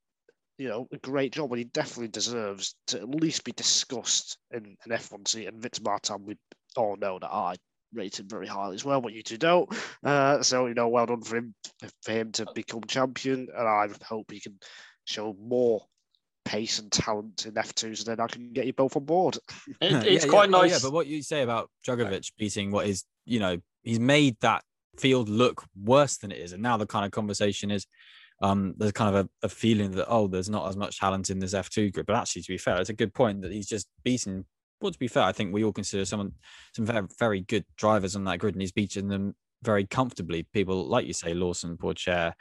you know a great job, and he definitely deserves to at least be discussed in an F1 seat. And Victor Martin, we all know that I rate him very highly as well, but you two don't. Uh, so you know, well done for him for him to become champion, and I hope he can show more pace and talent in F2s, and then I can get you both on board. it, it's yeah, quite oh, nice. yeah, but what you say about Drugovich beating what is, you know, he's made that field look worse than it is. And now the kind of conversation is um, there's kind of a, a feeling that, oh, there's not as much talent in this F2 group. But actually, to be fair, it's a good point that he's just beaten. Well, to be fair, I think we all consider someone some very, very good drivers on that grid, and he's beaten them very comfortably. People like you say, Lawson, Pourchaire,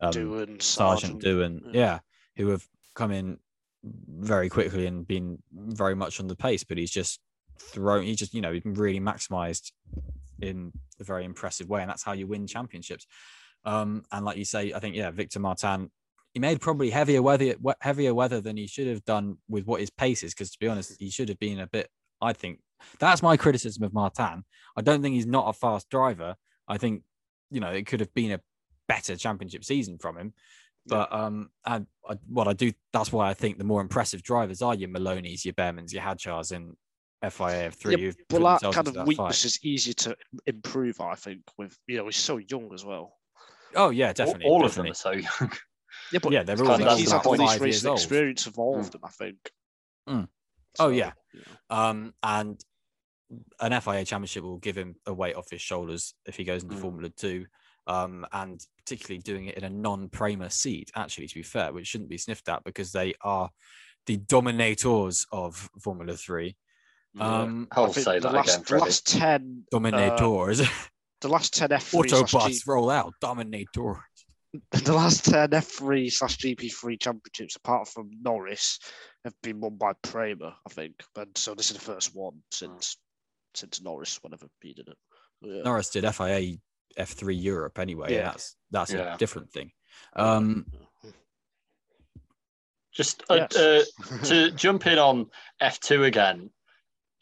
um, Doohan, Sargeant. Doohan, yeah. yeah, who have come in very quickly and been very much on the pace, but he's just thrown, he just, you know, he's really maximized in a very impressive way. And that's how you win championships. Um, and like you say, I think, yeah, Victor Martin, he made probably heavier weather, heavier weather than he should have done with what his pace is. Because to be honest, he should have been a bit, I think that's my criticism of Martin. I don't think he's not a fast driver. I think, you know, it could have been a better championship season from him. But um, I, I, what I do, that's why I think the more impressive drivers are your Maloney's, your Bearmans, your Hadjars in FIA F3. Yeah, who've but put that kind of that fight. weakness is easier to improve, I think. With you know, he's so young as well. Oh yeah, definitely. all of definitely. them are so young. Yeah, but Yeah, they're I all think that's he's the had all point. these five old. experience of all of them. I think. Mm. Oh, So, yeah. Um, and an FIA championship will give him a weight off his shoulders if he goes into Mm. Formula Two. Um, and particularly doing it in a non-Prema seat, actually, to be fair, which shouldn't be sniffed at because they are the dominators of Formula Three. Um, I'll say that last, again, Freddie. last ten, dominators, the last ten F three slash G, roll out, dominator. the last ten F three slash GP three championships, apart from Norris, have been won by Prema, I think. And so this is the first one since since Norris, whenever he did it. Yeah. Norris did FIA F3 Europe anyway. Yeah. That's that's Yeah. a different thing. Um, Just uh, Yes. uh, to jump in on F2 again,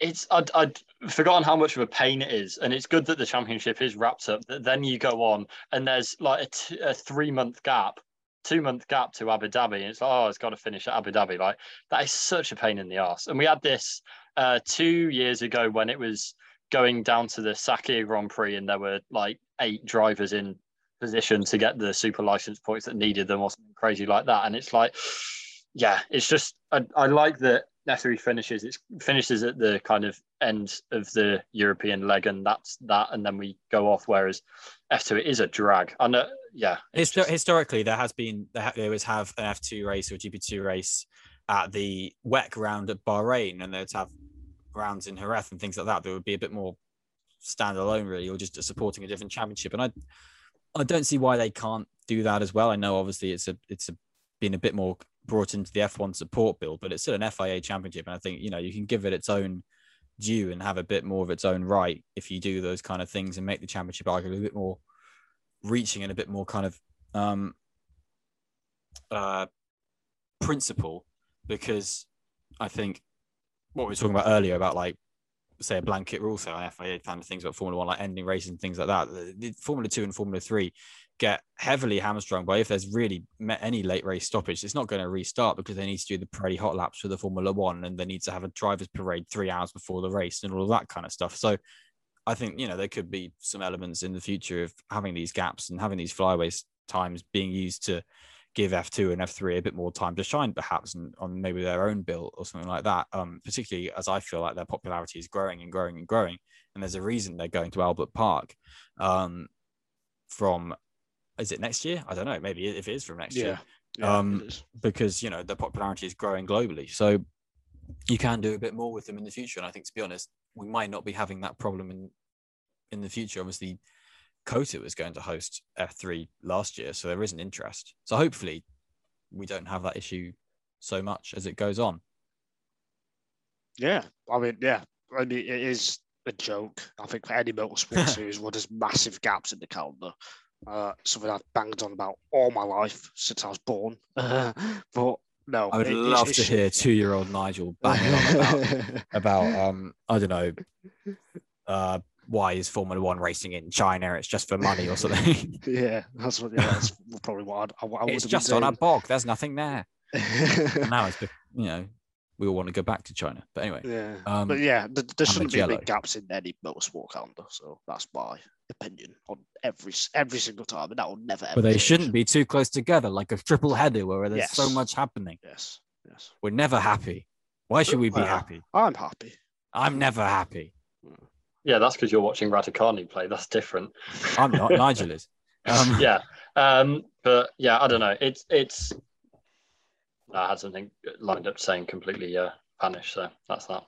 it's I'd, I'd forgotten how much of a pain it is, and it's good that the championship is wrapped up. That then you go on, and there's like a, t- a three month gap, two month gap to Abu Dhabi, and it's like, oh, it's got to finish at Abu Dhabi. Like that is such a pain in the ass. And we had this uh, two years ago when it was going down to the Sakhir Grand Prix, and there were like eight drivers in position to get the super license points that needed them or something crazy like that. And it's like, yeah, it's just I, I like that F3 finishes. It finishes at the kind of end of the European leg, and that's that. And then we go off. Whereas F2 it is a drag. and know, yeah. Histo- just... Historically, there has been they always have an F2 race or GP2 race at the WEC round at Bahrain, and they'd have rounds in Jerez and things like that. There would be a bit more standalone, really, or just supporting a different championship. And I, I don't see why they can't do that as well. I know obviously it's a it's a, been a bit more brought into the F1 support bill, but it's still an FIA championship, and I think you know you can give it its own due and have a bit more of its own right if you do those kind of things and make the championship arguably a bit more reaching and a bit more kind of um uh principle because I think what we were talking about earlier about like say a blanket rule, say FIA kind of things about Formula One, like ending races and things like that. The, Formula Two and Formula Three get heavily hamstrung by if there's really met any late race stoppage, it's not going to restart because they need to do the Pirelli hot laps for the Formula One and they need to have a driver's parade three hours before the race and all of that kind of stuff. So I think you know there could be some elements in the future of having these gaps and having these flyways times being used to give F2 and F3 a bit more time to shine, perhaps, and on maybe their own bill or something like that. Um, particularly as I feel like their popularity is growing and growing and growing, and there's a reason they're going to Albert Park um, from. Is it next year? I don't know. Maybe if it is from next yeah. year, yeah, um, because you know the popularity is growing globally. So you can do a bit more with them in the future. And I think, to be honest, we might not be having that problem in in the future. Obviously, COTA was going to host F3 last year, so there is an interest. So hopefully, we don't have that issue so much as it goes on. Yeah, I mean, yeah, I mean, it is a joke. I think for any motorsport series, where there's massive gaps in the calendar, uh, something I've banged on about all my life since I was born. but no, I would it, love to hear two-year-old Nigel banging on about, about um, I don't know, uh, why is Formula One racing in China? It's just for money or something. yeah, that's what. Yeah, that's probably what I'd, I, I It's just on a bog. There's nothing there. now it's you know we all want to go back to China, but anyway. Yeah, um, but yeah, there, there shouldn't be big gaps in any motorsport calendar. So that's my opinion on every every single time, and that will never. But they change. shouldn't be too close together, like a triple header where there's yes. so much happening. Yes, yes. We're never happy. Why should we be happy? I'm happy. I'm never happy. Yeah, that's because you're watching Raducanu play. That's different. I'm not. Nigel is. Um, yeah, um, but yeah, I don't know. It's it's. I had something lined up saying completely uh, vanish, so that's that.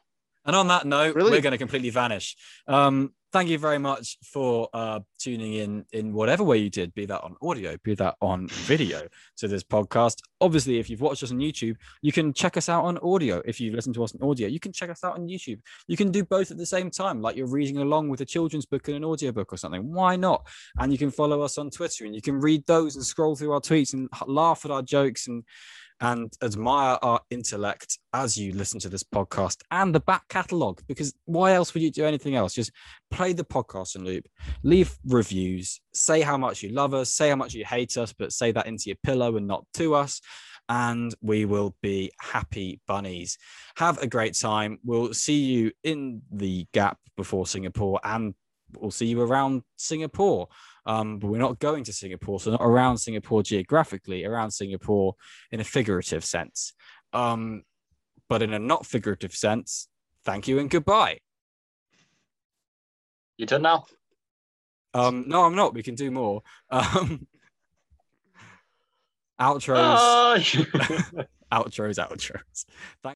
And on that note, really? we're going to completely vanish. Um, thank you very much for uh, tuning in in whatever way you did, be that on audio, be that on video to this podcast. Obviously, if you've watched us on YouTube, you can check us out on audio. If you listen to us on audio, you can check us out on YouTube. You can do both at the same time, like you're reading along with a children's book and an audio book or something. Why not? And you can follow us on Twitter and you can read those and scroll through our tweets and laugh at our jokes and and admire our intellect as you listen to this podcast and the back catalogue. Because why else would you do anything else? Just play the podcast and loop, leave reviews, say how much you love us, say how much you hate us, but say that into your pillow and not to us. And we will be happy bunnies. Have a great time. We'll see you in the gap before Singapore and we'll see you around Singapore. Um, but we're not going to Singapore, so not around Singapore geographically, around Singapore in a figurative sense. Um, but in a not figurative sense, thank you and goodbye. You done now? Um, no, I'm not. We can do more. Um, outros, outros, outros. Thank